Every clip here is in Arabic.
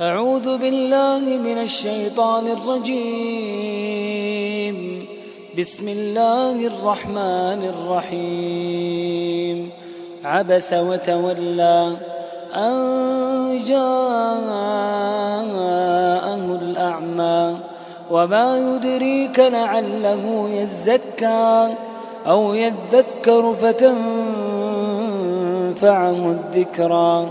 أعوذ بالله من الشيطان الرجيم. بسم الله الرحمن الرحيم. عبس وتولى أن جاءه الأعمى. وما يدريك لعله يزكى أو يذكر فتنفعه الذكرى.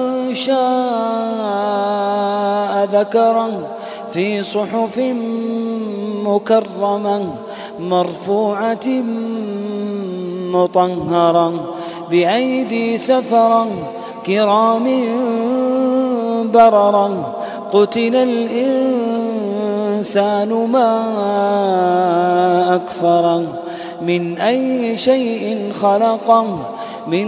شاء ذكره في صحف مكرمة مرفوعة مطهرة بأيدي سفرة كرام بررة قتل الإنسان ما أكفره من أي شيء خلقه من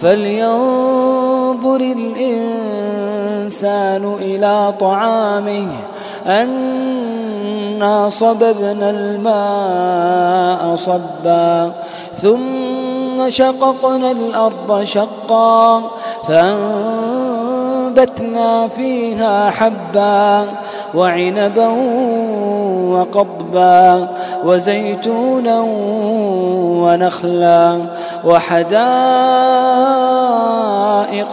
فلينظر الإنسان إلى طعامه أنا صببنا الماء صبا ثم شققنا الأرض شقا فأنبتنا فيها حبا وعنبا وقضبا وزيتونا ونخلا وحدائق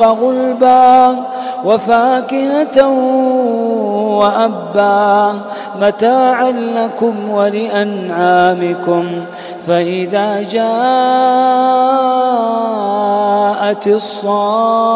غلبا وفاكهة وأبا متاعا لكم ولأنعامكم فإذا جاءت الصاخة